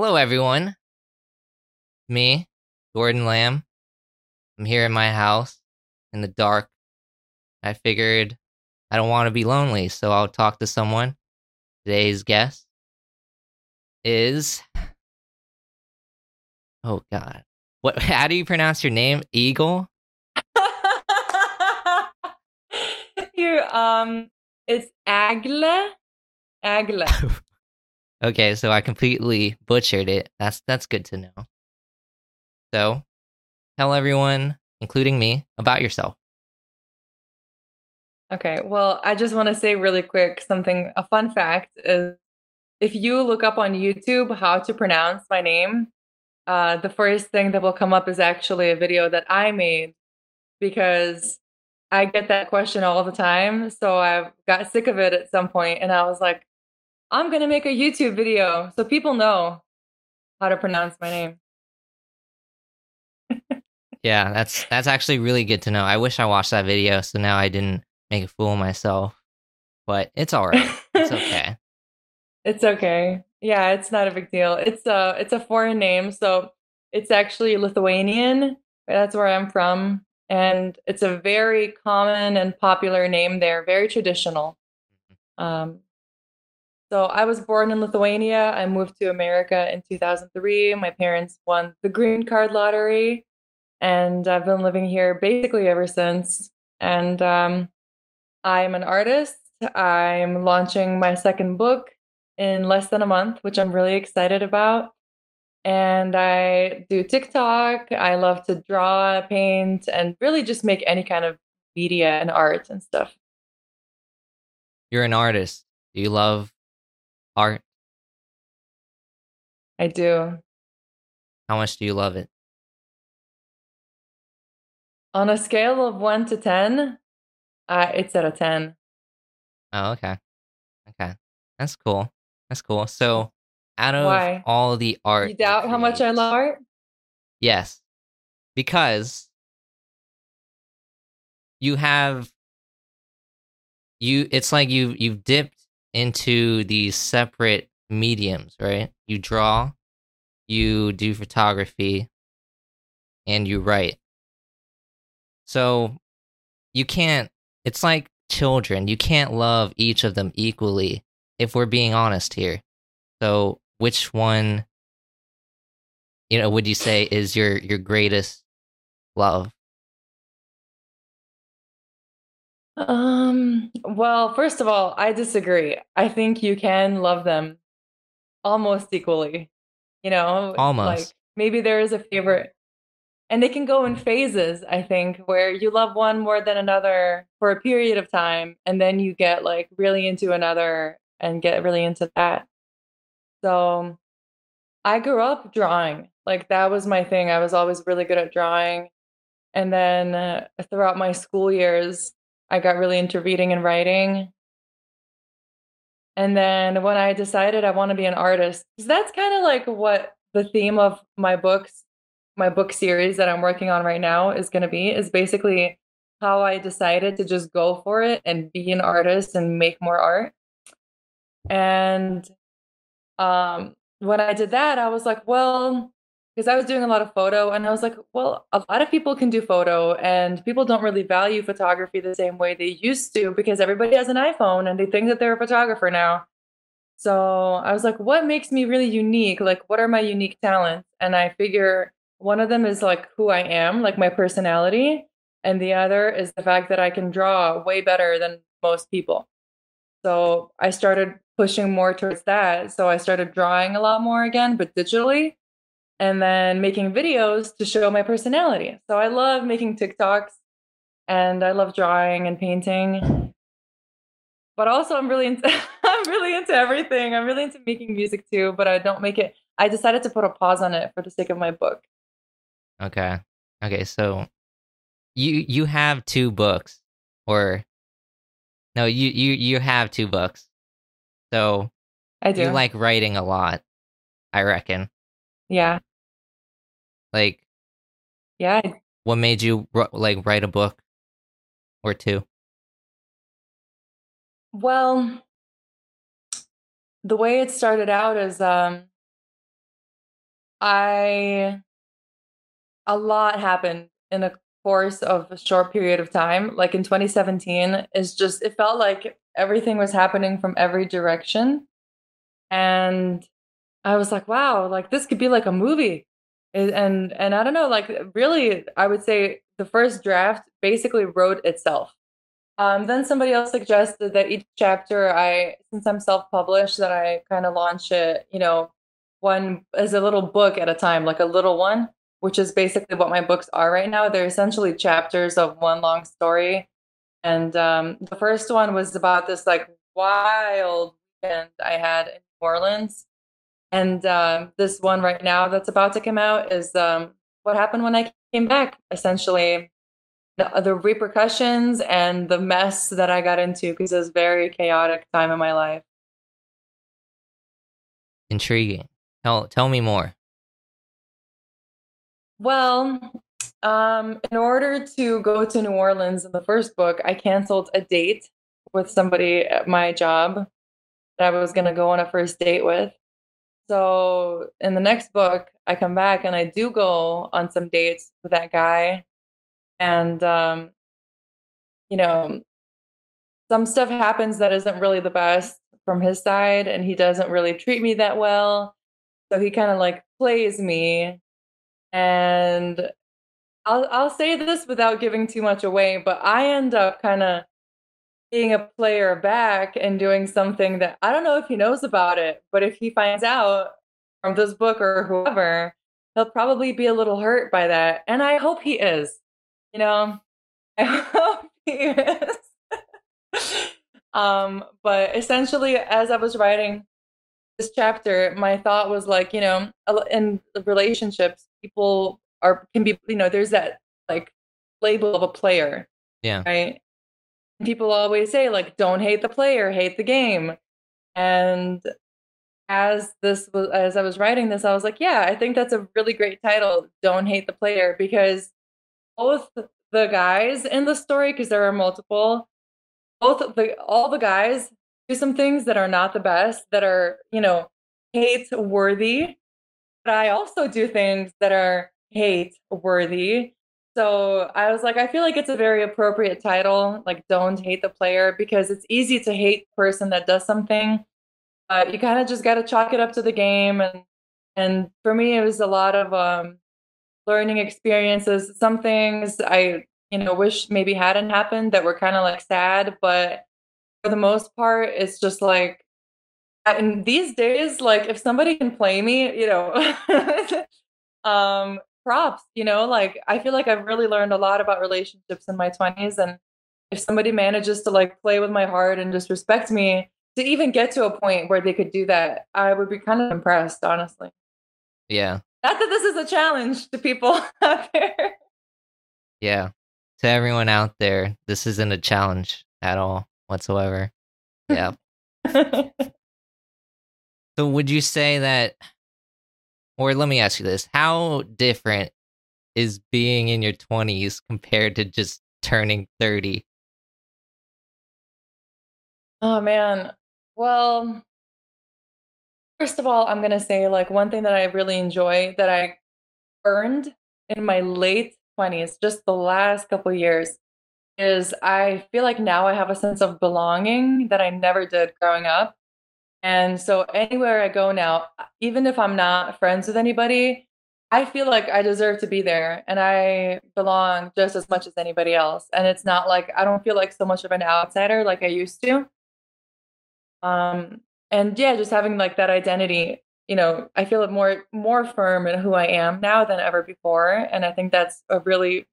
Hello, everyone. Me, Gordon Lamb. I'm here in my house in the dark. I figured I don't want to be lonely, so I'll talk to someone. Today's guest is. Oh, God. What? How do you pronounce your name? Eagle? you um it's Agle. Agle. Okay, so I completely butchered it. That's that's good to know. So, tell everyone, including me, about yourself. Okay, well, I just want to say really quick something. A fun fact is if you look up on YouTube how to pronounce my name, uh, the first thing that will come up is actually a video that I made because I get that question all the time. So I got sick of it at some point and I was like, I'm going to make a YouTube video so people know how to pronounce my name. yeah, that's that's actually really good to know. I wish I watched that video so now I didn't make a fool of myself. But it's all right. It's okay. it's okay. Yeah, it's not a big deal. It's a it's a foreign name, so it's actually Lithuanian. That's where I'm from, and it's a very common and popular name there. Very traditional. Mm-hmm. Um, so I was born in Lithuania. I moved to America in 2003. My parents won the green card lottery, and I've been living here basically ever since. And um, I'm an artist. I'm launching my second book in less than a month, which I'm really excited about. And I do TikTok. I love to draw, paint, and really just make any kind of media and art and stuff. You're an artist. Do you love art? I do. How much do you love it? On a scale of one to 10, uh, it's at a 10. Oh, okay. Okay. That's cool. That's cool. So, out of Why? all the art, you doubt how much I love art? Yes, because you have you. It's like you you've dipped into these separate mediums, right? You draw, you do photography, and you write. So you can't. It's like children. You can't love each of them equally if we're being honest here. So, which one, you know, would you say is your your greatest love? Um, well, first of all, I disagree. I think you can love them almost equally. You know, almost. Like maybe there is a favorite and they can go in phases, I think, where you love one more than another for a period of time and then you get like really into another and get really into that. So I grew up drawing. Like that was my thing. I was always really good at drawing. And then uh, throughout my school years, I got really into reading and writing. And then when I decided I want to be an artist, that's kind of like what the theme of my books, my book series that I'm working on right now is going to be is basically how I decided to just go for it and be an artist and make more art. And um, when I did that, I was like, well, because I was doing a lot of photo and I was like, well, a lot of people can do photo and people don't really value photography the same way they used to because everybody has an iPhone and they think that they're a photographer now. So I was like, what makes me really unique? Like, what are my unique talents? And I figure one of them is like who I am, like my personality. And the other is the fact that I can draw way better than most people. So I started pushing more towards that. So I started drawing a lot more again, but digitally and then making videos to show my personality. So I love making TikToks and I love drawing and painting. But also I'm really into I'm really into everything. I'm really into making music too, but I don't make it I decided to put a pause on it for the sake of my book. Okay. Okay, so you you have two books or no, you you you have two books. So I do. You like writing a lot, I reckon. Yeah. Like, yeah. What made you like write a book or two? Well, the way it started out is um, I a lot happened in a course of a short period of time. Like in 2017, is just it felt like everything was happening from every direction. And I was like, wow, like this could be like a movie. And and I don't know, like really, I would say the first draft basically wrote itself. Um, then somebody else suggested that each chapter, I since I'm self-published, that I kind of launch it, you know, one as a little book at a time, like a little one, which is basically what my books are right now. They're essentially chapters of one long story. And um, the first one was about this like wild weekend I had in New Orleans. And um, this one right now that's about to come out is um, what happened when I came back, essentially. The, the repercussions and the mess that I got into because it was a very chaotic time in my life. Intriguing. Tell tell me more. Well, um, in order to go to New Orleans in the first book, I canceled a date with somebody at my job that I was going to go on a first date with. So in the next book, I come back and I do go on some dates with that guy. And, um, you know, some stuff happens that isn't really the best from his side, and he doesn't really treat me that well. So he kind of like plays me. And I'll I'll say this without giving too much away, but I end up kind of being a player back and doing something that I don't know if he knows about it, but if he finds out from this book or whoever, he'll probably be a little hurt by that. And I hope he is. You know, I hope he is. um, but essentially, as I was writing this chapter, my thought was like, you know, in relationships, people are can be, you know, there's that like label of a player. Yeah. Right. People always say like, don't hate the player, hate the game. And as this was as I was writing this, I was like, yeah, I think that's a really great title. Don't hate the player because both the guys in the story, because there are multiple, both the all the guys do some things that are not the best, that are, you know, hate worthy. But I also do things that are hate worthy. So I was like, I feel like it's a very appropriate title, like "Don't Hate the Player," because it's easy to hate the person that does something. Uh, you kind of just got to chalk it up to the game, and and for me, it was a lot of um, learning experiences. Some things I, you know, wish maybe hadn't happened that were kind of like sad, but for the most part, it's just like, and these days, like if somebody can play me, you know, um, props, you know, like I feel like I've really learned a lot about relationships in my 20s. And if somebody manages to like play with my heart and just respect me to even get to a point where they could do that, I would be kind of impressed, honestly. Yeah. Not that this is a challenge to people out there. Yeah. To everyone out there, this isn't a challenge at all whatsoever. Yeah. so would you say that or let me ask you this, how different is being in your 20s compared to just turning 30? Oh man. Well, first of all, I'm going to say like one thing that I really enjoy that I earned in my late 20s, just the last couple years, is I feel like now I have a sense of belonging that I never did growing up. And so anywhere I go now, even if I'm not friends with anybody, I feel like I deserve to be there and I belong just as much as anybody else. And it's not like I don't feel like so much of an outsider like I used to. Um and yeah, just having like that identity, you know, I feel it more more firm in who I am now than ever before. And I think that's a really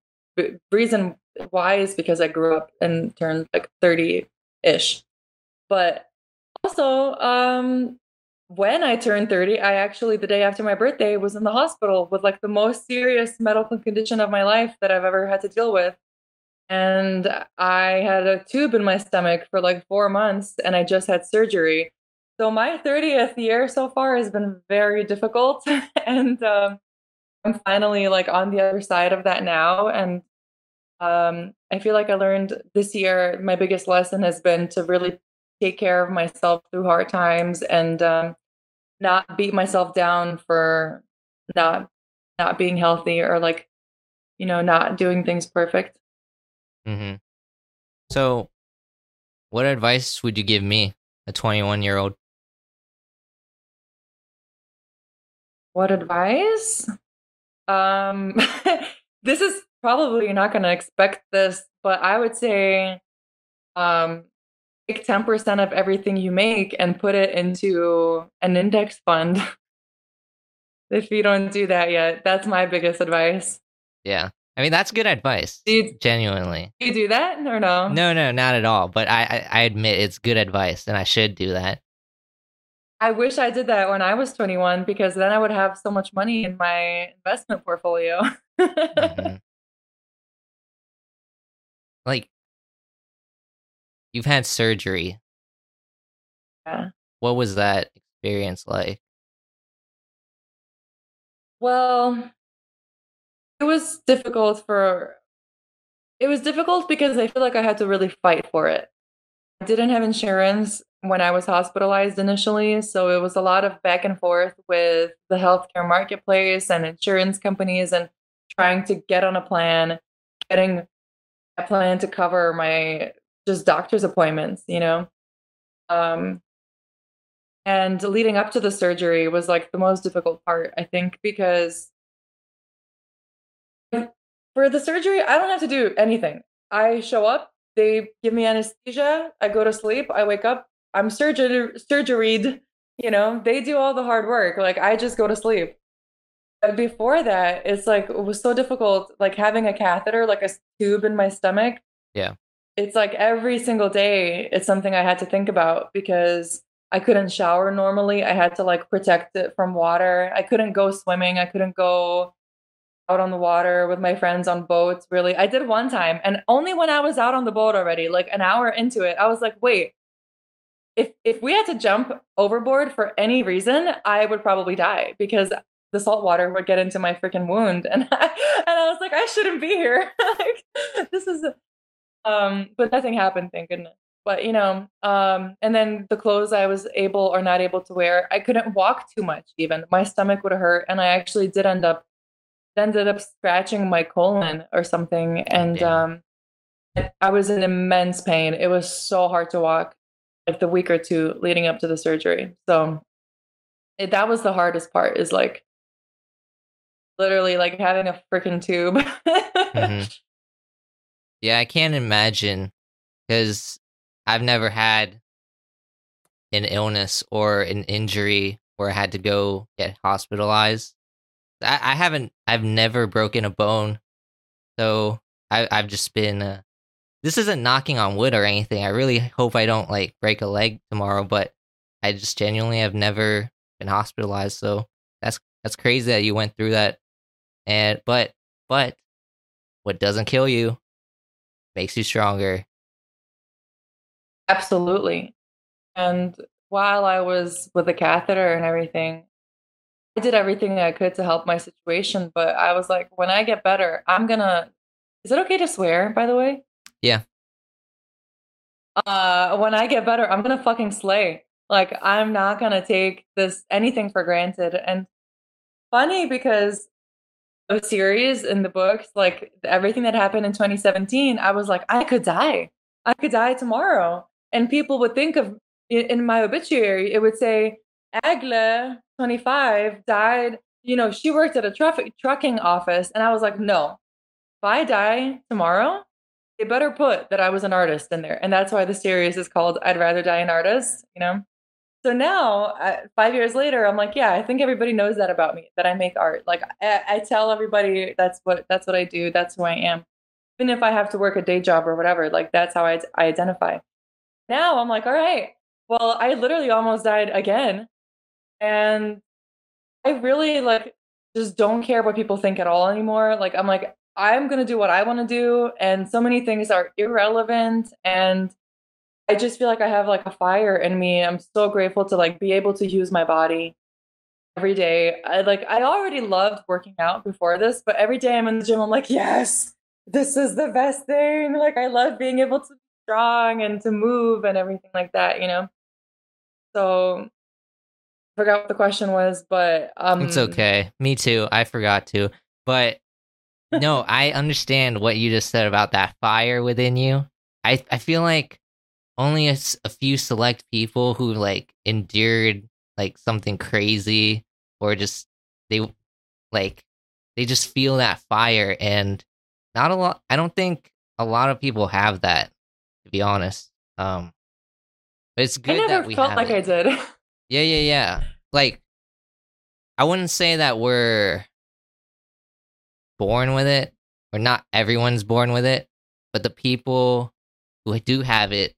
reason why is because I grew up and turned like 30 ish. But also, um, when I turned 30, I actually, the day after my birthday, was in the hospital with like the most serious medical condition of my life that I've ever had to deal with. And I had a tube in my stomach for like four months and I just had surgery. So my 30th year so far has been very difficult. and um, I'm finally like on the other side of that now. And um, I feel like I learned this year, my biggest lesson has been to really take care of myself through hard times and um, not beat myself down for not not being healthy or like you know not doing things perfect Mm-hmm. So, what advice would you give me, a 21 year old? what advice um this is probably you're not going to expect this but i would say um take 10% of everything you make and put it into an index fund if you don't do that yet that's my biggest advice Yeah. I mean, that's good advice. do you, Genuinely. do you do that or no No, no, not at all. But I, I, I admit it's good advice, and I should do that. I wish I did that when I was 21 because then I would have so much money in my investment portfolio. Mhm. Like, you've had surgery. Yeah. What was that experience like? Well, it was difficult for it was difficult because I feel like I had to really fight for it. I didn't have insurance when I was hospitalized initially, so it was a lot of back and forth with the healthcare marketplace and insurance companies and trying to get on a plan, getting a plan to cover my just doctor's appointments, you know. Um and leading up to the surgery was like the most difficult part, I think, because for the surgery, I don't have to do anything. I show up, they give me anesthesia, I go to sleep, I wake up, I'm surgery surgeried, you know, they do all the hard work. Like I just go to sleep. But before that, it's like it was so difficult, like having a catheter, like a tube in my stomach. Yeah. It's like every single day, it's something I had to think about because I couldn't shower normally. I had to like protect it from water. I couldn't go swimming. I couldn't go out on the water with my friends on boats. Really, I did one time, and only when I was out on the boat already, like an hour into it, I was like, wait. If if we had to jump overboard for any reason, I would probably die because the salt water would get into my freaking wound, and I, and I was like, I shouldn't be here. like, this is, um, but nothing happened, thank goodness. But you know, um, and then the clothes I was able or not able to wear, I couldn't walk too much. Even my stomach would hurt, and I actually did end up ended up scratching my colon or something and damn. um i was in immense pain it was so hard to walk like the week or two leading up to the surgery so it, that was the hardest part is like literally like having a freaking tube Mhm. Yeah, I can't imagine because I've never had an illness or an injury where I had to go get hospitalized. I, I haven't, I've never broken a bone. So I, I've just been, uh, this isn't knocking on wood or anything. I really hope I don't like break a leg tomorrow, but I just genuinely have never been hospitalized. So that's, that's crazy that you went through that. And, but, but what doesn't kill you makes you stronger. absolutely and while i was with the catheter and everything i did everything i could to help my situation but i was like when i get better i'm gonna is it okay to swear by the way Yeah. uh when i get better i'm gonna fucking slay like i'm not gonna take this anything for granted and funny because the series in the books like everything that happened in 2017 i was like i could die i could die tomorrow and people would think of in in my obituary it would say agla 25 died you know she worked at a traffic trucking office and i was like no if i die tomorrow they better put that I was an artist in there. And that's why the series is called I'd Rather Die an Artist, you know? So now, uh, five years later, I'm like, yeah, I think everybody knows that about me, that I make art. Like, I, I tell everybody that's what that's what I do, that's who I am. Even if I have to work a day job or whatever, like that's how I, I identify. Now I'm like, all right, well, I literally almost died again. And I really like just don't care what people think at all anymore. Like I'm like I'm going to do what I want to do and so many things are irrelevant and I just feel like I have like a fire in me. I'm so grateful to like be able to use my body every day. I like I already loved working out before this, but every day I'm in the gym I'm like, "Yes, this is the best thing." Like I love being able to be strong and to move and everything like that, you know. So forgot what the question was, but um, It's okay. Me too. I forgot to. But no, I understand what you just said about that fire within you. I I feel like only a few select people who like endured like something crazy or just they like they just feel that fire and not a lot I don't think a lot of people have that to be honest. Um but it's I good never that we felt like it. I did. Yeah, yeah, yeah. Like, I wouldn't say that we're born with it, or not everyone's born with it, but the people who do have it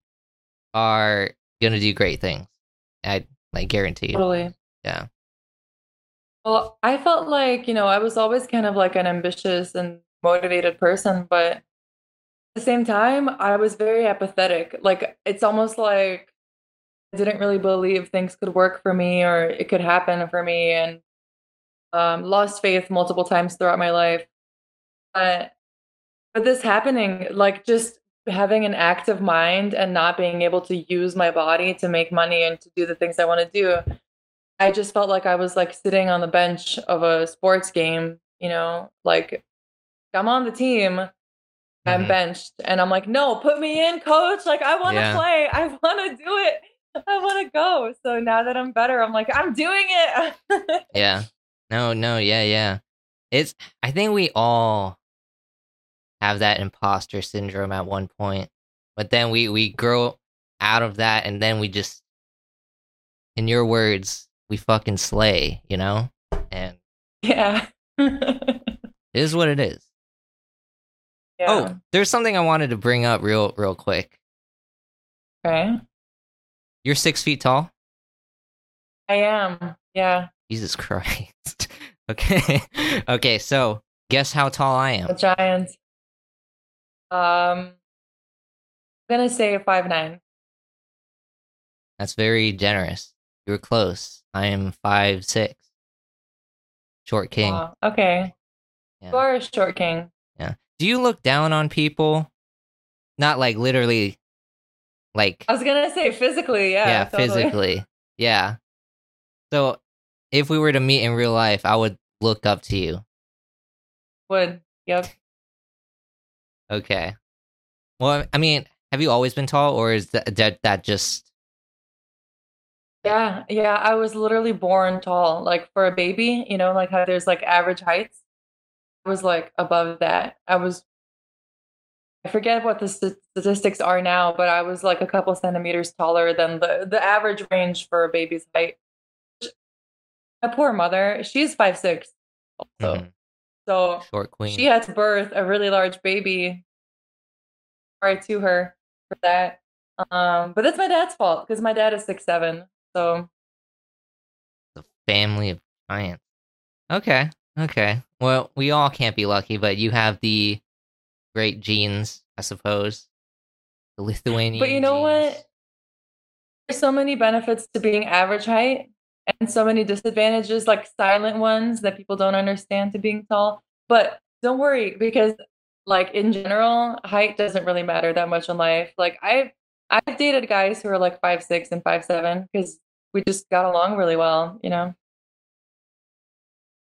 are gonna do great things. I like guarantee. totally. Yeah. Well, I felt like, you know, I was always kind of like an ambitious and motivated person, but at the same time, I was very apathetic. Like, it's almost like I didn't really believe things could work for me or it could happen for me, and um, lost faith multiple times throughout my life. But but this happening, like just having an active mind and not being able to use my body to make money and to do the things I want to do, I just felt like I was like sitting on the bench of a sports game, you know, like I'm on the team, I'm Mhm. benched, and I'm like, no, put me in, coach. Like I want to Yeah. play, I want to do it, I want to go. So now that I'm better, I'm like, I'm doing it. Yeah. No, no, yeah, yeah. It's I think we all have that imposter syndrome at one point. But then we we grow out of that and then we just in your words, we fucking slay, you know? And yeah. it is what it is. yeah. Oh, there's something I wanted to bring up real real quick. Okay. You're six feet tall? I am. Yeah. Jesus Christ. okay. okay, so guess how tall I am. A giant. Um, I'm gonna say five nine. That's very generous. You were close. I am five six. Short king. Wow. Okay. Yeah. You are a short king. Yeah. Do you look down on people? Not like literally like I was gonna say physically. Yeah. yeah, totally. physically. Yeah. So if we were to meet in real life, I would look up to you. Would. Yep. Okay. Well, I mean, have you always been tall, or is that that, that just Yeah. Yeah. I was literally born tall. Like for a baby, you know, like how there's like average heights. I was like above that. I was. I forget what the st- statistics are now, but I was like a couple centimeters taller than the the average range for a baby's height. My poor mother, she's five six, also. Mhm, So short queen? she had to birth a really large baby right to her for that. Um, but that's my dad's fault because my dad is six seven. So the family of giants. Okay, okay. Well, we all can't be lucky, but you have the great genes, I suppose. The Lithuanian. But you know what? there's so many benefits to being average height and so many disadvantages, like silent ones that people don't understand to being tall. But don't worry, because like in general, height doesn't really matter that much in life. Like I've I've dated guys who are like five six and five seven because we just got along really well, you know.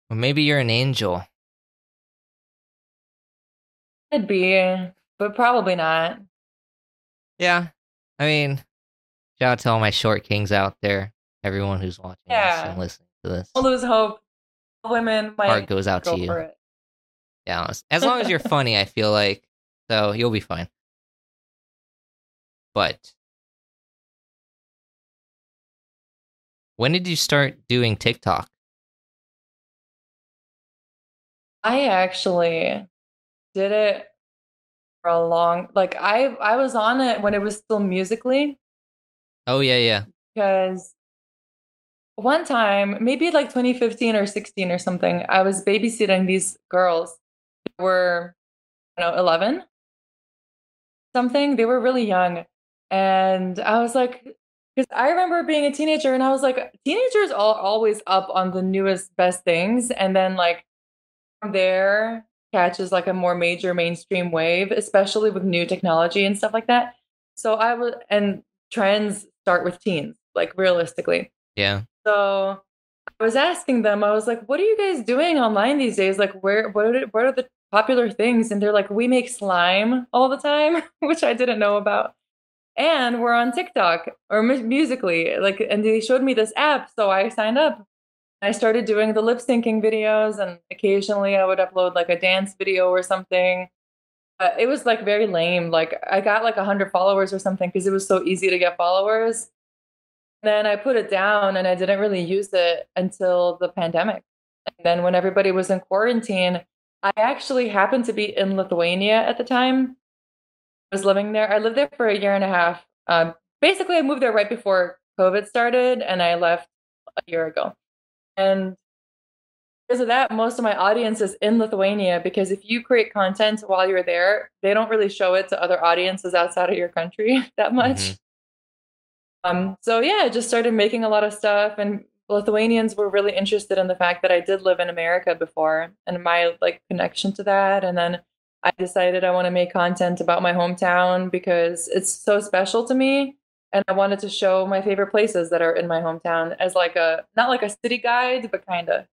Well, maybe you're an angel. Could be, but probably not. Yeah. I mean, shout out to all my short kings out there. Everyone who's watching this Yeah. and listening to this. Don't lose hope. Women might Heart goes out go to you. Yeah, as- as long as you're funny, I feel like so you'll be fine. But when did you start doing TikTok? I actually did it for a long like I I was on it when it was still Musical.ly Oh yeah, yeah. because one time, maybe like 2015 or 16 or something, I was babysitting these girls were you know 11 something. They were really young. And I was like because I remember being a teenager and I was like teenagers are always up on the newest best things and then like from there catches like a more major mainstream wave, especially with new technology and stuff like that. So I would, and trends start with teens, like realistically. Yeah. So I was asking them, I was like, what are you guys doing online these days? Like, where, what are, what are the popular things? And they're like, we make slime all the time, which I didn't know about. And we're on TikTok or Musical.ly. Like, and they showed me this app. So I signed up. I started doing the lip syncing videos, and occasionally I would upload like a dance video or something. But it was like very lame. Like, I got like 100 followers or something because it was so easy to get followers then I put it down and I didn't really use it until the pandemic. And then when everybody was in quarantine, I actually happened to be in Lithuania at the time. I was living there. I lived there for a year and a half. Um, basically, I moved there right before COVID started and I left a year ago. And because of that, most of my audience is in Lithuania because if you create content while you're there, they don't really show it to other audiences outside of your country that much. Mm-hmm. Um, so yeah, I just started making a lot of stuff, and Lithuanians were really interested in the fact that I did live in America before and my like connection to that. And then I decided I want to make content about my hometown because it's so special to me. And I wanted to show my favorite places that are in my hometown as like a not like a city guide, but kind of.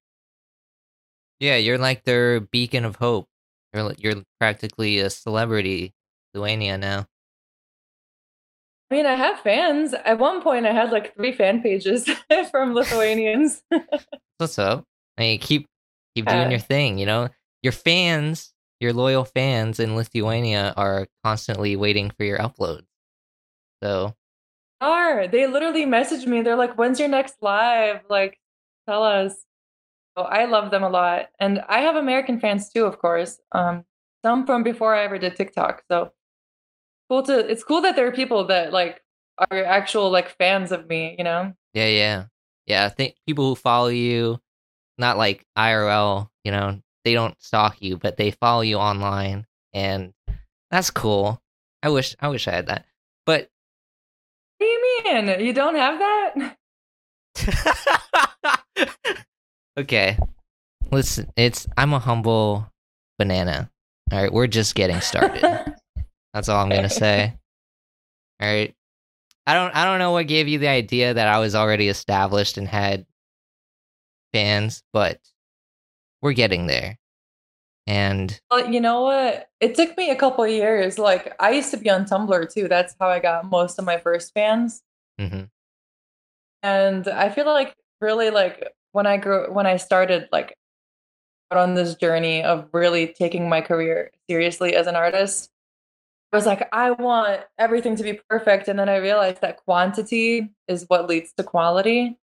Yeah, you're like their beacon of hope. You're you're practically a celebrity, Lithuania now. I mean, I have fans. At one point, I had like three fan pages from Lithuanians. What's up? I mean, keep keep doing uh, your thing. You know, your fans, your loyal fans in Lithuania are constantly waiting for your uploads. So, are they literally message me? They're like, "When's your next live? Like, tell us." Oh, I love them a lot, and I have American fans too, of course. Um, some from before I ever did TikTok. So cool to it's cool that there are people that like are actual like fans of me, you know? Yeah, yeah. Yeah, I think people who follow you, not like IRL, you know, they don't stalk you, but they follow you online and that's cool. I wish I wish I had that. But What do you mean? You don't have that? okay. Listen, it's I'm a humble banana. All right, we're just getting started. That's all I'm gonna say. All right. I don't I don't know what gave you the idea that I was already established and had fans, but we're getting there. And well, you know what? It took me a couple years. Like I used to be on Tumblr too. That's how I got most of my first fans. Mm-hmm. And I feel like really like when I grew when I started like on this journey of really taking my career seriously as an artist, I was like, I want everything to be perfect. And then I realized that quantity is what leads to quality.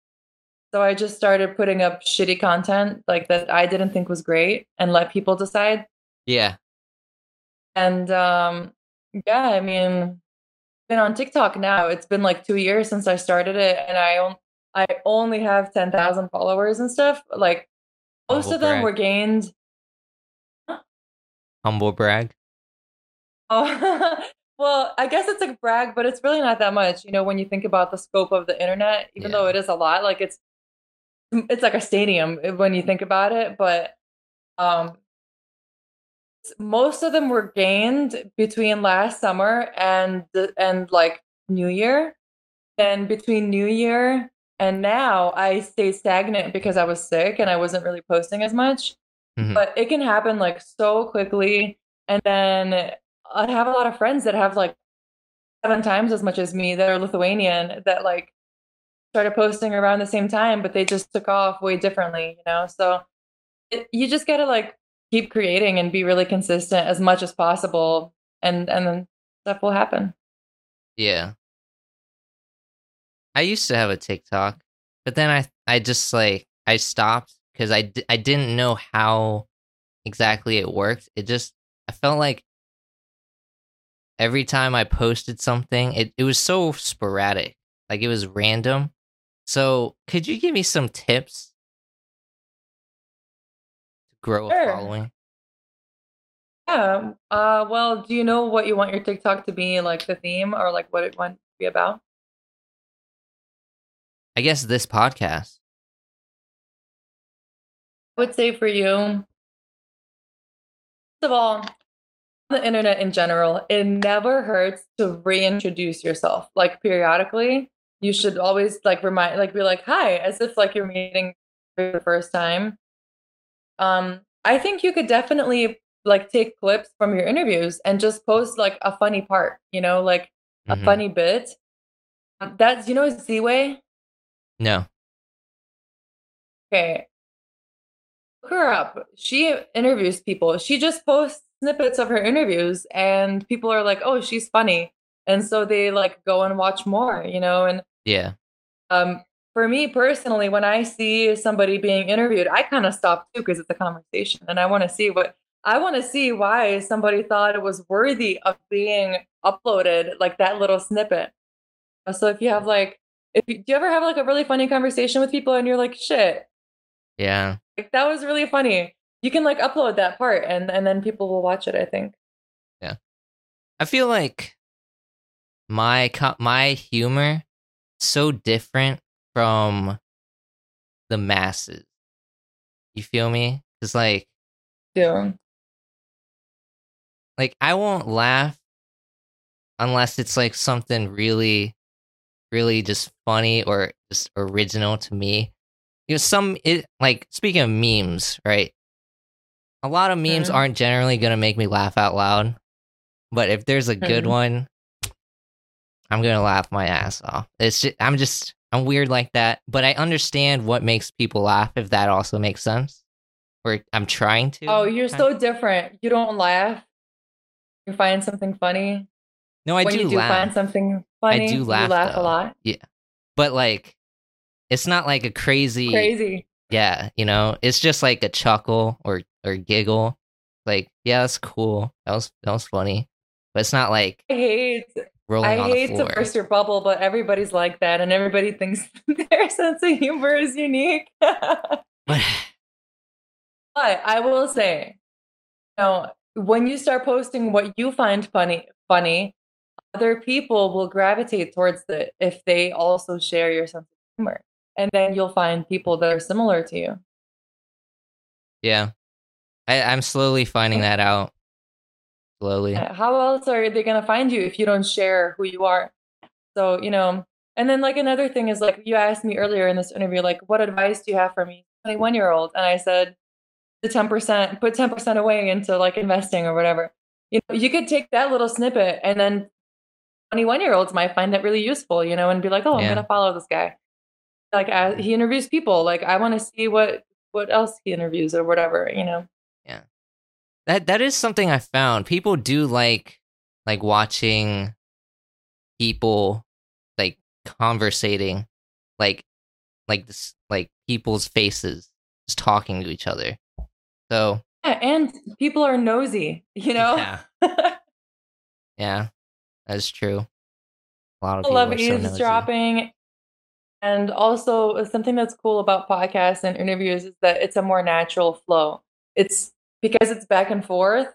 So I just started putting up shitty content like that I didn't think was great and let people decide. Yeah. And um yeah, I mean, been on TikTok now. It's been like 2 years since I started it and I I only have 10,000 followers and stuff. Like most Humble of them brag. were gained Humble brag. Oh, well, I guess it's a brag, but it's really not that much. You know, when you think about the scope of the internet, even yeah. though it is a lot, like it's it's like a stadium eh, when you think about it. But um, most of them were gained between last summer and and like New Year. And between New Year and now, I stayed stagnant because I was sick and I wasn't really posting as much. Mm-hmm. But it can happen like so quickly. And then I have a lot of friends that have like seven times as much as me that are Lithuanian that like started posting around the same time, but they just took off way differently, you know? So it, you just got to like keep creating and be really consistent as much as possible and and then stuff will happen. Yeah. I used to have a TikTok, but then I I just like I stopped cuz I d- I didn't know how exactly it worked. It just I felt like every time I posted something, it, it was so sporadic. Like it was random. So could you give me some tips to grow sure. a following? Yeah. Uh, well, do you know what you want your TikTok to be, like the theme or like what it wants to be about? I guess this podcast. I would say for you, first of all, the internet in general, it never hurts to reintroduce yourself like periodically. you should always like remind like be like hi as if like you're meeting for the first time um i think you could definitely like take clips from your interviews and just post like a funny part you know like a Mhm. funny bit that's you know z-way No. okay look her up she interviews people she just posts snippets of her interviews and people are like oh she's funny and so they like go and watch more you know and Yeah. um for me personally when i see somebody being interviewed i kind of stop too because it's a conversation and i want to see what i want to see why somebody thought it was worthy of being uploaded like that little snippet so if you have like if you, do you ever have like a really funny conversation with people and you're like shit Yeah. like that was really funny you can like upload that part and and then people will watch it i think Yeah. I feel like my my humor so different from the masses. You feel me? Cuz like yeah like I won't laugh unless it's like something really really just funny or just original to me. You know some it like speaking of memes, right? A lot of memes Mhm. aren't generally going to make me laugh out loud. But if there's a good Mhm. one, I'm going to laugh my ass off. It's just, I'm just I'm weird like that, but I understand what makes people laugh if that also makes sense. Or I'm trying to. oh you're so different you don't laugh you find something funny No, I when do you do laugh. find something funny, I do laugh, you laugh though. a lot. Yeah, but like it's not like a crazy, Crazy. yeah you know it's just like a chuckle or or giggle. Like yeah that's cool. That was that was funny. But it's not like I hate rolling I hate to burst your bubble, but everybody's like that, and everybody thinks their sense of humor is unique. but but I will say, you know, when you start posting what you find funny, funny, other people will gravitate towards it if they also share your sense of humor, and then you'll find people that are similar to you. yeah I, i'm slowly finding that out slowly How else are they going to find you if you don't share who you are? So, you know, and then like another thing is like you asked me earlier in this interview, like, what advice do you have for me, 21 year old? And I said, the 10%, put 10% away into like investing or whatever. You know, you could take that little snippet and then 21 year olds might find that really useful, you know, and be like, oh, I'm Yeah. going to follow this guy. Like uh, he interviews people. Like I want to see what, what else he interviews or whatever, you know? That that is something i found people do like like watching people like conversating like like this like people's faces just talking to each other so Yeah, and people are nosy, you know? yeah yeah that's true a lot of I people love are so eavesdropping. And also, something that's cool about podcasts and interviews is that it's a more natural flow. It's because it's back and forth,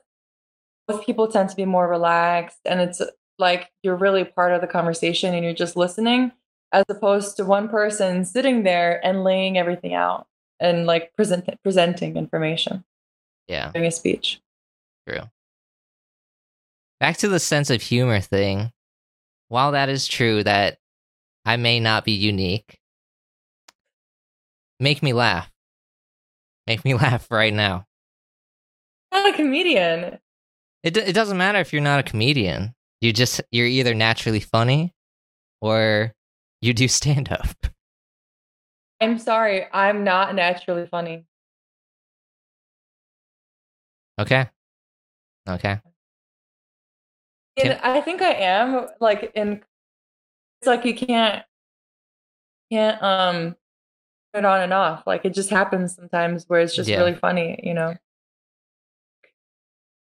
both people tend to be more relaxed, and it's uh, like you're really part of the conversation and you're just listening, as opposed to one person sitting there and laying everything out and like present, presenting information, yeah doing a speech. True. Back to the sense of humor thing. While that is true that I may not be unique, make me laugh. Make me laugh right now. Not a comedian. It it doesn't matter if you're not a comedian. You just you're either naturally funny or you do stand up. I'm sorry, I'm not naturally funny. Okay. Okay. And I think I am like in it's like you can't can't um turn it on and off. Like it just happens sometimes where it's just Yeah. really funny, you know.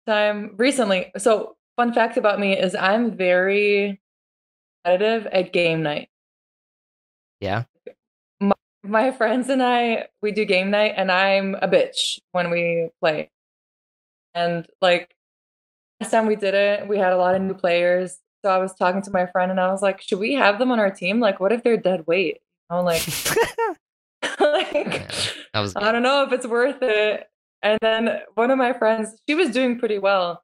Time recently, so fun fact about me is I'm very competitive at game night. Yeah. My friends and I we do game night and I'm a bitch when we play. And like last time we did it, we had a lot of new players. So I was talking to my friend and I was like, should we have them on our team? Like, what if they're dead weight? I'm like, like Yeah, I don't know if it's worth it. And then one of my friends, she was doing pretty well.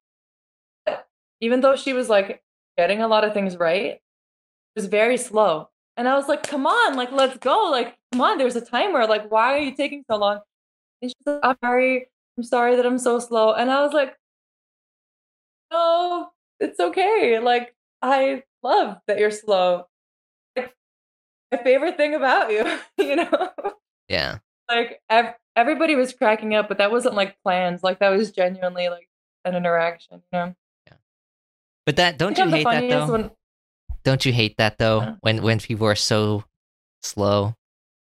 Even though she was like getting a lot of things right, it was very slow. And I was like, come on, like, let's go. Like, come on, there's a timer. Like, why are you taking so long? And she's like, I'm sorry. I'm sorry that I'm so slow. And I was like, no, it's okay. Like, I love that you're slow. Like, my favorite thing about you, you know? Yeah. Like, ev- everybody was cracking up, but that wasn't like plans. Like, that was genuinely like an interaction, you know? Yeah. But that don't you hate that though? when- Don't you hate that though? Yeah. When when people are so slow,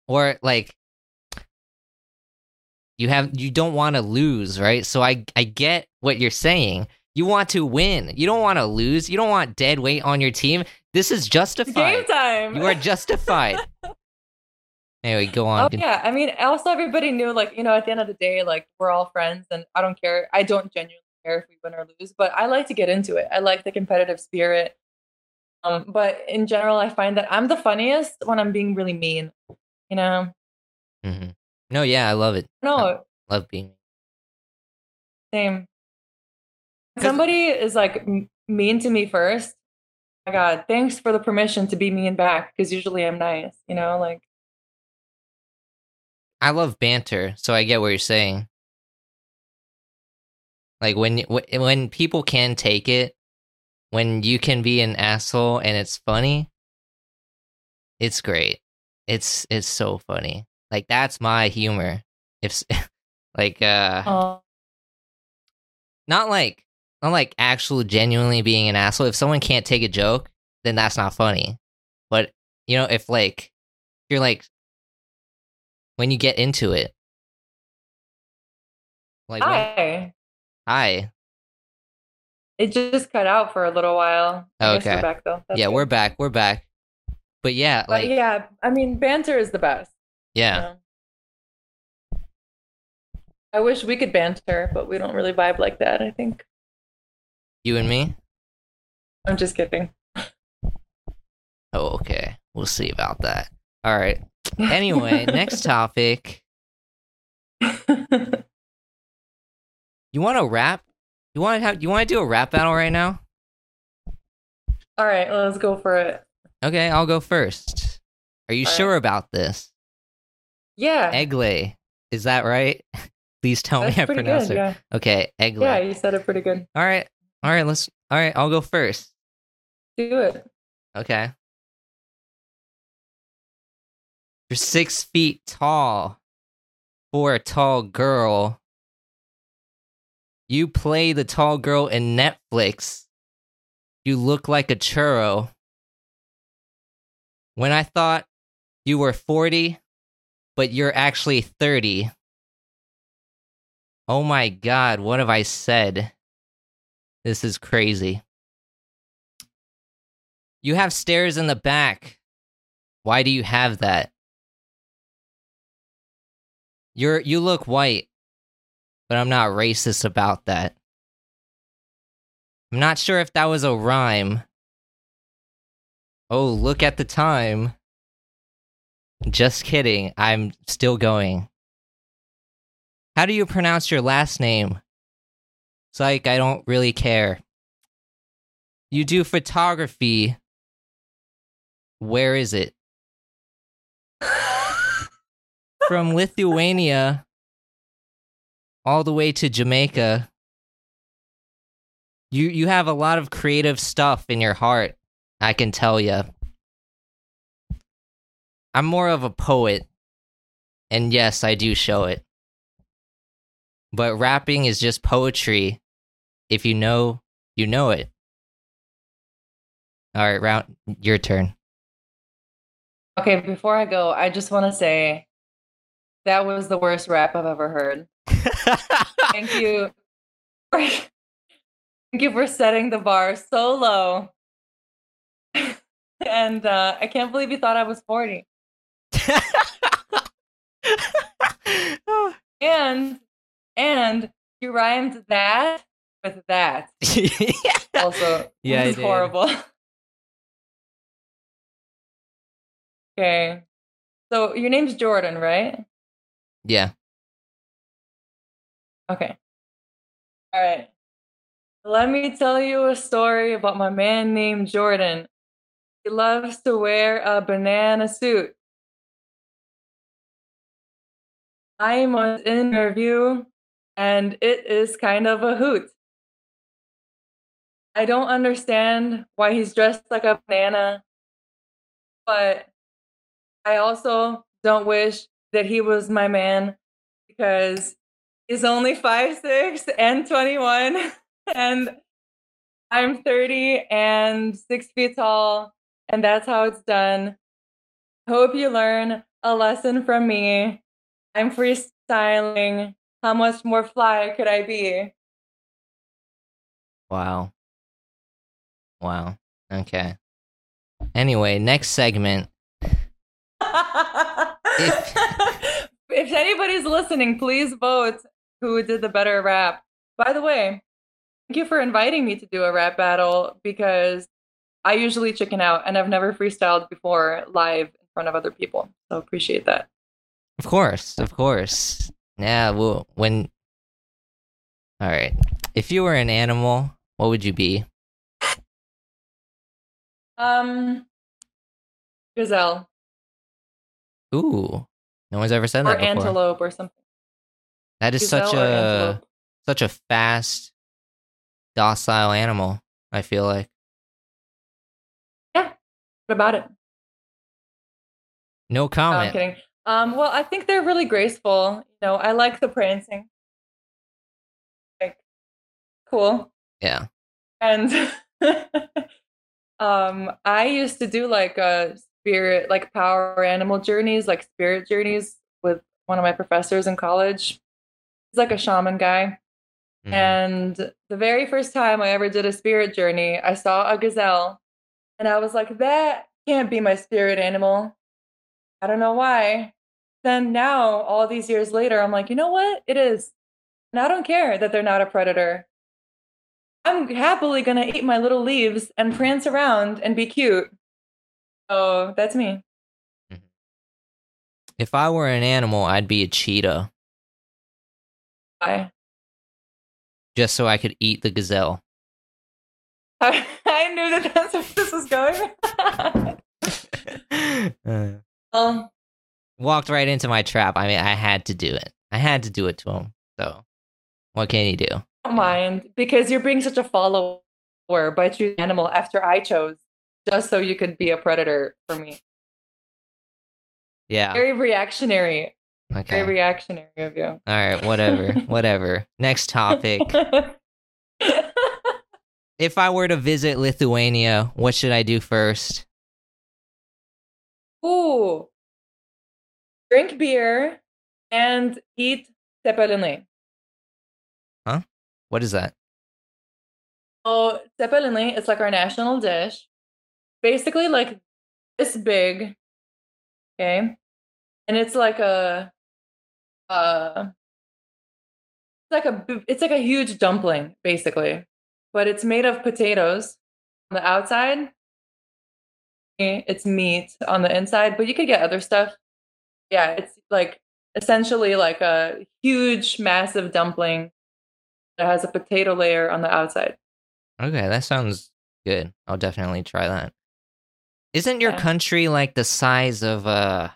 or like you have you don't want to lose, right? So I I get what you're saying. You want to win. You don't want to lose. You don't want dead weight on your team. This is justified. game time. You are justified. Anyway, go on. Oh yeah, I mean, also everybody knew, like you know, at the end of the day, like we're all friends, and I don't care. I don't genuinely care if we win or lose, but I like to get into it. I like the competitive spirit. Um, but in general, I find that I'm the funniest when I'm being really mean. You know, Mm-hmm. No, yeah, I love it. no, Love being. same. Somebody is like m- mean to me first. Oh my God, thanks for the permission to be mean back because usually I'm nice. You know, like I love banter, so I get what you're saying. Like when wh- when people can take it, when you can be an asshole and it's funny, it's great. It's it's so funny. Like that's my humor. If like uh oh, not like not like actual genuinely being an asshole. If someone can't take a joke, then that's not funny. But you know, if like you're like when you get into it, like when- hi. hi, It just cut out for a little while. Okay. we're back though. That's yeah, good. we're back, we're back. But yeah, But like yeah, I mean, banter is the best. you yeah, know? I wish we could banter, but we don't really vibe like that. I think. you and me. I'm just kidding. Oh, okay. We'll see about that. All right. Anyway, next topic. You want to rap? You want to have? You want to do a rap battle right now? All right, let's go for it. Okay, I'll go first. Are you All right. sure about this? Yeah, Egle, is that right? Please tell that's me I pronounced good. it. Yeah, Okay, Egle. yeah, you said it pretty good. All right, all right. Let's. All right, I'll go first. Do it. Okay. You're six feet tall for a tall girl. You play the tall girl in Netflix. You look like a churro. When I thought you were 40, but you're actually 30. Oh my god, what have I said? This is crazy. You have stairs in the back. Why do you have that? You're you look white, but I'm not racist about that. I'm not sure if that was a rhyme. Oh, look at the time. Just kidding. I'm still going. How do you pronounce your last name? Psych, I don't really care. You do photography. Where is it? From Lithuania all the way to Jamaica. You you have a lot of creative stuff in your heart, I can tell you. I'm more of a poet. And yes, I do show it. But rapping is just poetry. If you know, you know it. All right, round your turn. Okay, before I go, I just want to say that was the worst rap I've ever heard. Thank you. Thank you for setting the bar so low. and uh, I can't believe you thought I was 40. And and you rhymed that with that. Also, Yeah, I this is horrible. okay. So your name's Jordan, right? Yeah. Okay. All right. Let me tell you a story about my man named Jordan. He loves to wear a banana suit. I'm on an interview and it is kind of a hoot. I don't understand why he's dressed like a banana, but I also don't wish that he was my man because he's only five six and 21 and I'm 30 and six feet tall, and that's how it's done. Hope you learn a lesson from me. I'm freestyling. How much more fly could I be? Wow. Wow. Okay. Anyway, next segment. If, if anybody's listening, please vote who did the better rap. By the way, thank you for inviting me to do a rap battle because I usually chicken out and I've never freestyled before live in front of other people. So appreciate that. Of course, of course. Yeah, well, when. All right. If you were an animal, what would you be? Um, gazelle. Ooh, no one's ever said or that before. antelope or something. That is Gazelle such a antelope. such a fast, docile animal. I feel like. Yeah. What about it? No No, I'm comment. kidding. Um, well, I think they're really graceful. You know, I like the prancing. Like, cool. yeah. And um, I used to do like a spirit, like power animal journeys, like spirit journeys with one of my professors in college. He's like a shaman guy. Mhm. And the very first time I ever did a spirit journey, I saw a gazelle and I was like, that can't be my spirit animal. I don't know why. Then now, all these years later, I'm like, you know what? It is. And I don't care that they're not a predator. I'm happily going to eat my little leaves and prance around and be cute. So that's me. If I were an animal, I'd be a cheetah, Bye. just so I could eat the gazelle. I, I knew that that's where this was going. Uh, well, walked right into my trap. I mean, I had to do it. I had to do it to him. So, what can you do? don't mind because you're being such a follower by choosing animal after I chose, just so you could be a predator for me. Yeah. Very reactionary. Okay. Very reactionary of you. All right. Whatever. whatever. Next topic. If I were to visit Lithuania, what should I do first? Ooh. Drink beer and eat cepelinai. Huh? What is that? Oh, cepelinai is like our national dish. Basically like this big. Okay. And it's like a uh like a it's like a huge dumpling, basically. But it's made of potatoes on the outside. It's meat on the inside, but you could get other stuff. Yeah, it's like essentially like a huge, massive dumpling that has a potato layer on the outside. Okay, that sounds good. I'll definitely try that. Isn't your country like the size of uh,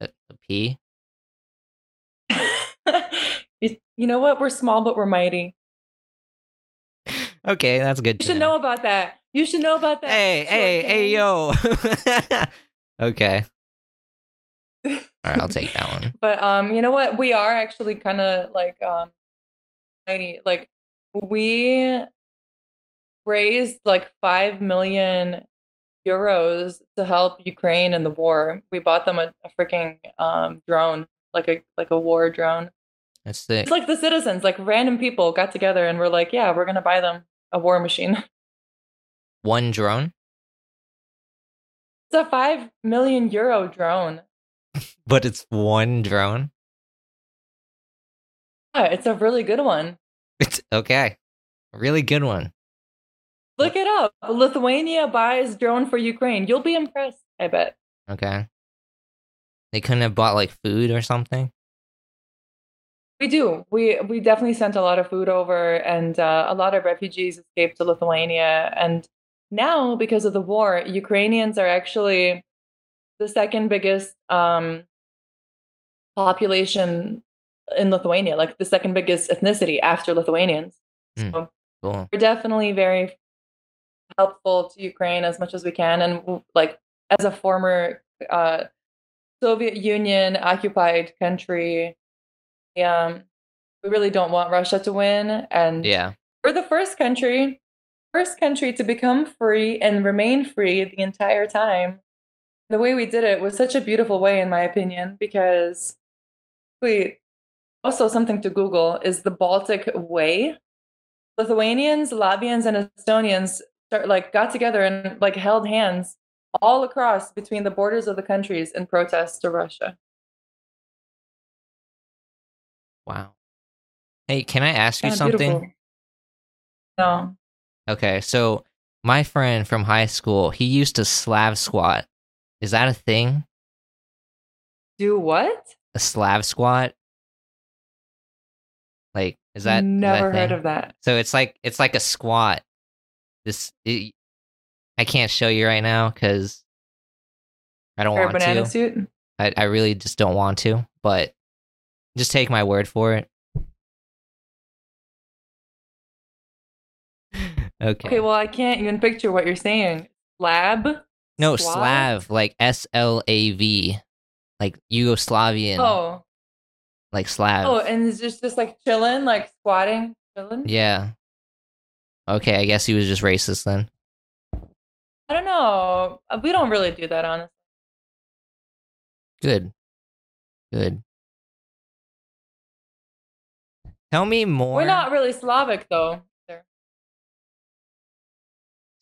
a, a pea? you, know what? We're small, but we're mighty. Okay, that's good. You should know about that. You should know about that. Hey, short hey, hey, yo. okay. All right, I'll take that one. But um, you know what? We are actually kind of like um, mighty. Like we raised like five million euros to help Ukraine in the war. We bought them a, a freaking um drone, like a like a war drone. That's sick. It's like the citizens, like random people got together and were like, "Yeah, we're gonna buy them a war machine." One drone, It's a five million euro drone. but it's one drone. Yeah, it's a really good one. It's okay. A really good one. Look it up. Lithuania buys drone for Ukraine. You'll be impressed, I bet. Okay. They couldn't have bought like food or something. We do. We we definitely sent a lot of food over, and uh, a lot of refugees escaped to Lithuania. And now because of the war, Ukrainians are actually the second biggest um, population in Lithuania, like the second biggest ethnicity after Lithuanians. Mm, so Cool. we're definitely very helpful to Ukraine as much as we can, and like as a former uh, Soviet Union occupied country, um, we really don't want Russia to win, and Yeah. we're the first country, first country to become free and remain free the entire time. The way we did it was such a beautiful way, in my opinion, because we also something to Google is the Baltic Way. Lithuanians, Latvians, and Estonians start, like got together and like held hands all across between the borders of the countries in protest to Russia. Wow. Hey, can I ask you something? beautiful. No. Okay, so my friend from high school, he used to Slav squat. Is that a thing? Do what? A Slav squat? Like, is that is that a Never heard of that. So it's like it's like a squat. This it, I can't show you right now because I don't want banana to. suit? I, I really just don't want to. But just take my word for it. okay. Okay, well, I can't even picture what you're saying. Slab? no, Slav? Slav, like S L A V, like Yugoslavian, Oh, like Slav. oh, and it's just just like chilling, like squatting, chilling. yeah. Okay, I guess he was just racist then. I don't know. Uh, We don't really do that, honestly. Good. Good. Tell me more. We're not really Slavic, though.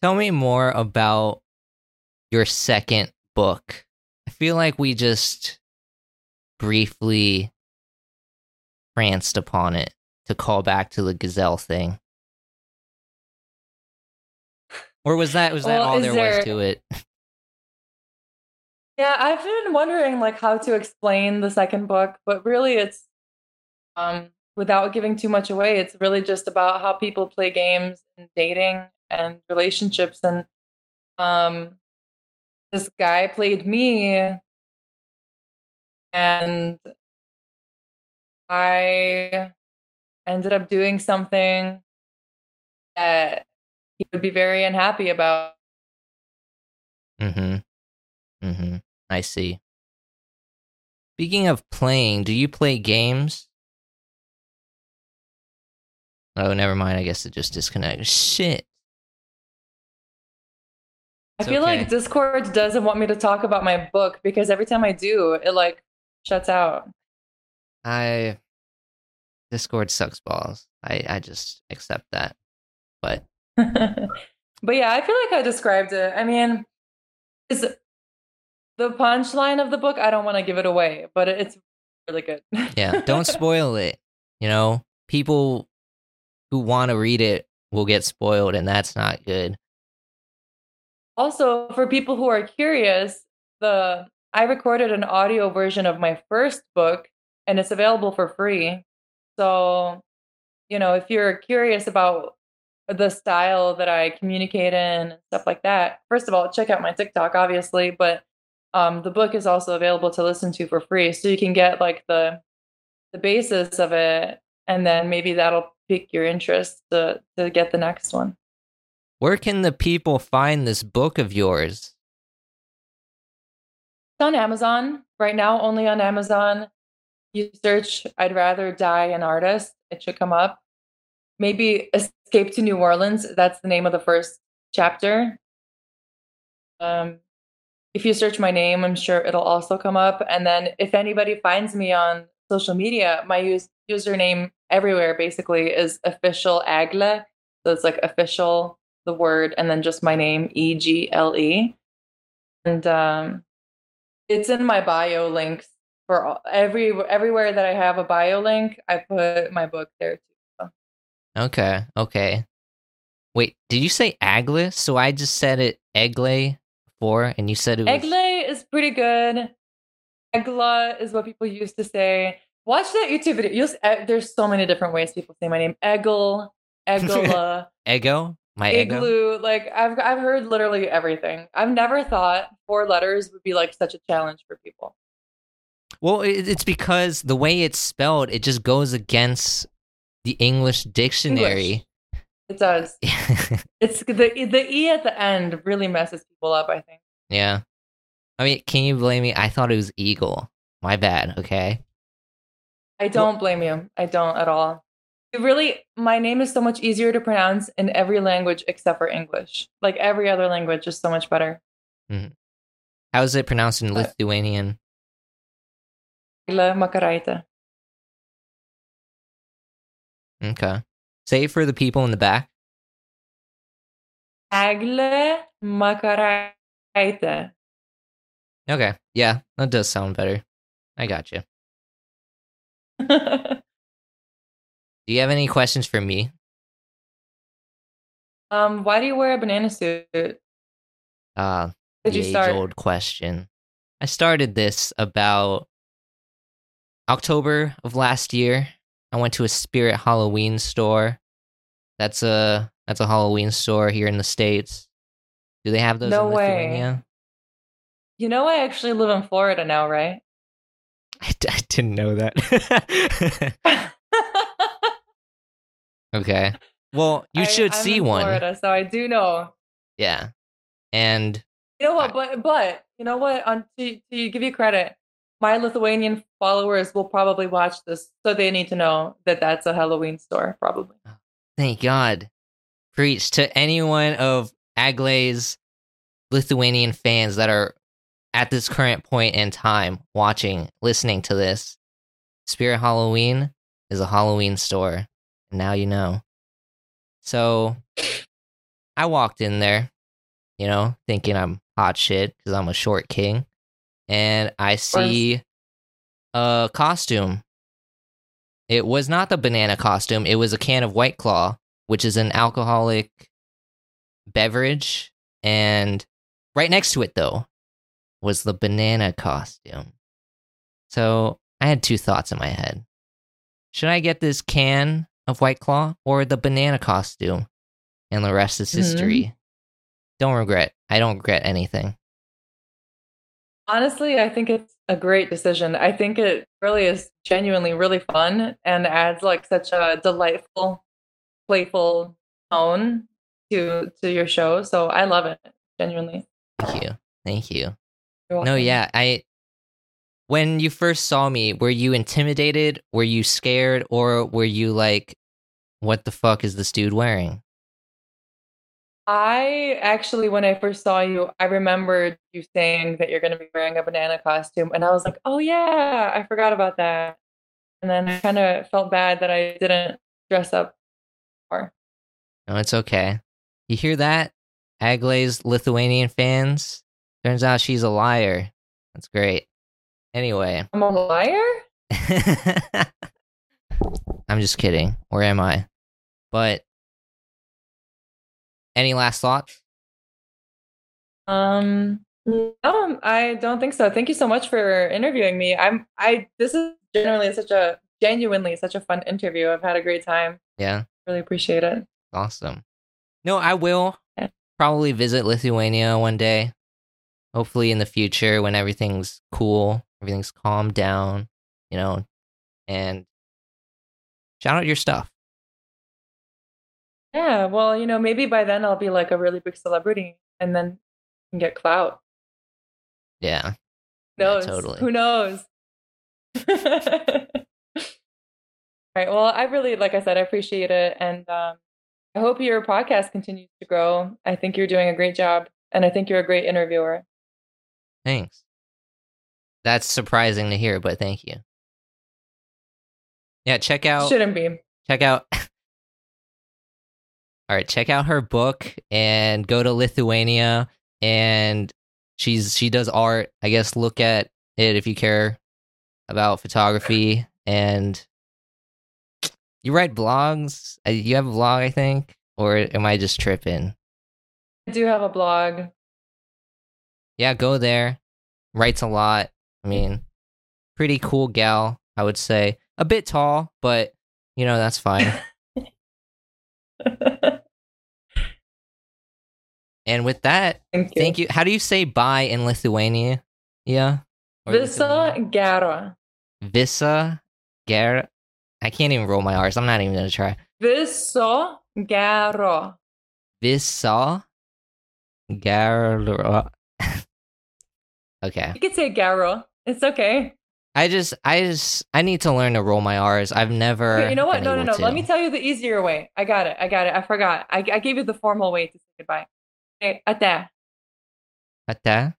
Tell me more about your second book. I feel like we just briefly pranced upon it to call back to the gazelle thing. Or was that was that Well, all there, there- was to it? Yeah, I've been wondering like how to explain the second book, but really, it's um without giving too much away. It's really just about how people play games and dating and relationships and um this guy played me and I ended up doing something that he would be very unhappy about. Mm-hmm. Mm-hmm. I see. Speaking of playing, do you play games? Oh, never mind. I guess it just disconnected. Shit. I feel okay. like Discord doesn't want me to talk about my book because every time I do, it like shuts out. I Discord sucks balls. I I just accept that. But but yeah, I feel like I described it. I mean, is the punchline of the book? I don't want to give it away, but it's really good. yeah, don't spoil it. You know, people who want to read it will get spoiled, and that's not good. also, for people who are curious, the I recorded an audio version of my first book, and it's available for free. So, you know, if you're curious about the style that I communicate in and stuff like that, first of all, check out my TikTok, obviously, but um, the book is also available to listen to for free, so you can get like the the basis of it, and then maybe that'll pique your interest to to get the next one. Where can the people find this book of yours? It's on Amazon right now, only on Amazon. You search "I'd rather die an artist," it should come up. Maybe "Escape to New Orleans." That's the name of the first chapter. Um, if you search my name, I'm sure it'll also come up. And then, if anybody finds me on social media, my use, username everywhere basically is official Agle. So it's like official, the word, and then just my name, E G L E. And um, it's in my bio links for all, every everywhere that I have a bio link. I put my book there too. Okay, okay. Wait, did you say Agle? So I just said it Egle before, and you said it was. Egle is pretty good. Egla is what people used to say. Watch that YouTube video. You'll, there's so many different ways people say my name. Eggle, Egla. Ego? My ego. Like I've I've heard literally everything. I've never thought four letters would be like such a challenge for people. Well, it's because the way it's spelled, it just goes against the English dictionary. It does. It's the the e at the end really messes people up. I think. yeah. I mean, can you blame me? I thought it was eagle. My bad. Okay. I don't blame you. I don't at all. It really, my name is so much easier to pronounce in every language except for English. Like every other language is so much better. Mm-hmm. How is it pronounced in Lithuanian? Egle Makaraite. Okay. Say it for the people in the back. Egle Makaraite. Okay. Yeah, that does sound better. I got you. Do you have any questions for me? um, why do you wear a banana suit? Did Uh, you the start? age-old question. I started this about October of last year. I went to a Spirit Halloween store. That's a that's a Halloween store here in the states. Do they have those No in way. Lithuania? You know, I actually live in Florida now, right? I, d- I didn't know that. okay. Well, you I- should I'm see one. Florida, so I do know. Yeah. And You know what? But but you know what? On to, to give you credit, my Lithuanian followers will probably watch this, so they need to know that that's a Halloween store, probably. Oh, thank God. Preach to anyone of Agle's Lithuanian fans that are at this current point in time watching, listening to this. Spirit Halloween is a Halloween store. Now you know. So I walked in there, you know, thinking I'm hot shit because I'm a short king. And I see a costume. It was not the banana costume, it was a can of White Claw, which is an alcoholic beverage. And right next to it, though, was the banana costume. So I had two thoughts in my head. Should I get this can of White Claw or the banana costume? And the rest is Mhm. history. Don't regret. I don't regret anything. Honestly, I think it's a great decision. I think it really is genuinely really fun and adds like such a delightful, playful tone to to your show. So I love it genuinely. Thank you. Thank you. No, yeah, I. When you first saw me, were you intimidated? Were you scared, or were you like, "What the fuck is this dude wearing?" I actually, when I first saw you, I remembered you saying that you're going to be wearing a banana costume, and I was like, "Oh yeah, I forgot about that." And then I kind of felt bad that I didn't dress up more. No, it's okay. You hear that, Agle's Lithuanian fans? Turns out she's a liar. That's great. Anyway, I'm a liar. I'm just kidding. Or am I? But any last thoughts? Um, no, I don't think so. Thank you so much for interviewing me. I'm, I, this is generally such a, genuinely such a fun interview. I've had a great time. Yeah. Really appreciate it. Awesome. No, I will Yeah. probably visit Lithuania one day. Hopefully in the future when everything's cool, everything's calmed down, you know, and shout out your stuff. Yeah. Well, you know, maybe by then I'll be like a really big celebrity and then can get clout. Yeah. Who Yeah, knows? totally. Who knows? All right. Well, I really, like I said, I appreciate it. And um, I hope your podcast continues to grow. I think you're doing a great job. And I think you're a great interviewer. Thanks. That's surprising to hear, but thank you. Yeah, check out Shouldn't be. check out All right, check out her book and go to Lithuania and she's she does art. I guess look at it if you care about photography and you write blogs. Uh, You have a blog, I think, or am I just tripping? I do have a blog. Yeah, go there. Writes a lot. I mean, pretty cool gal, I would say. A bit tall, but you know, that's fine. And with that, Thank you. thank you. How do you say bye in Lithuania? Yeah. Or Visa Lithuania? gera. Visa Gar. I can't even roll my R's. I'm not even gonna try. Viso gero. Visa Gar. okay. You could say gero. It's okay. I just, I just, I need to learn to roll my R's. I've never. You know what? No, no, no. Let me tell you the easier way. I got it. I got it. I forgot. I, I gave you the formal way to say goodbye. Okay, ate. Ata.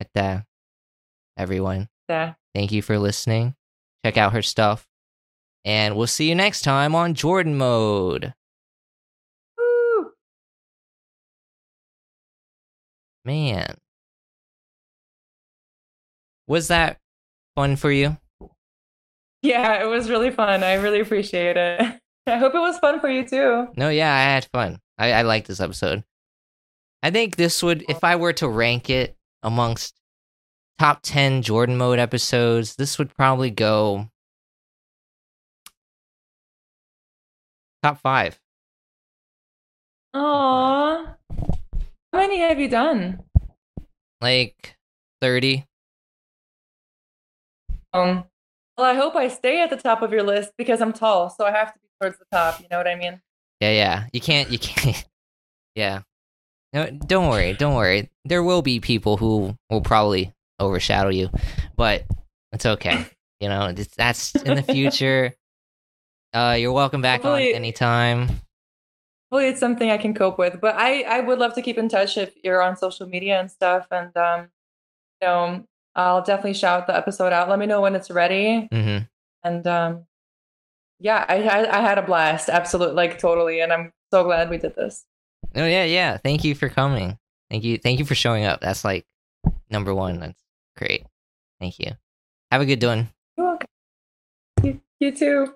Ata. Everyone, Ate. thank you for listening. Check out her stuff. And we'll see you next time on Jordan Mode. Woo. Man. Was that fun for you? Yeah, it was really fun. I really appreciate it. I hope it was fun for you too. No, yeah, I had fun. I, I like this episode. I think this would, if I were to rank it amongst top 10 Jordan Mode episodes, this would probably go top five. Aww. How many have you done? Like 30. Um, well, I hope I stay at the top of your list because I'm tall, so I have to be towards the top. You know what I mean? Yeah, yeah. You can't, you can't. yeah. No, don't worry, don't worry. There will be people who will probably overshadow you, but it's okay. You know, that's in the future. Uh, you're welcome back Hopefully- on anytime. Hopefully, it's something I can cope with. But I, I would love to keep in touch if you're on social media and stuff. And um, you know, I'll definitely shout the episode out. Let me know when it's ready. hmm And um, yeah, I, I I had a blast. Absolutely, like totally. And I'm so glad we did this. Oh yeah, yeah. Thank you for coming. Thank you, thank you for showing up. That's like number one. That's great. Thank you. Have a good one. You're welcome. You, you too.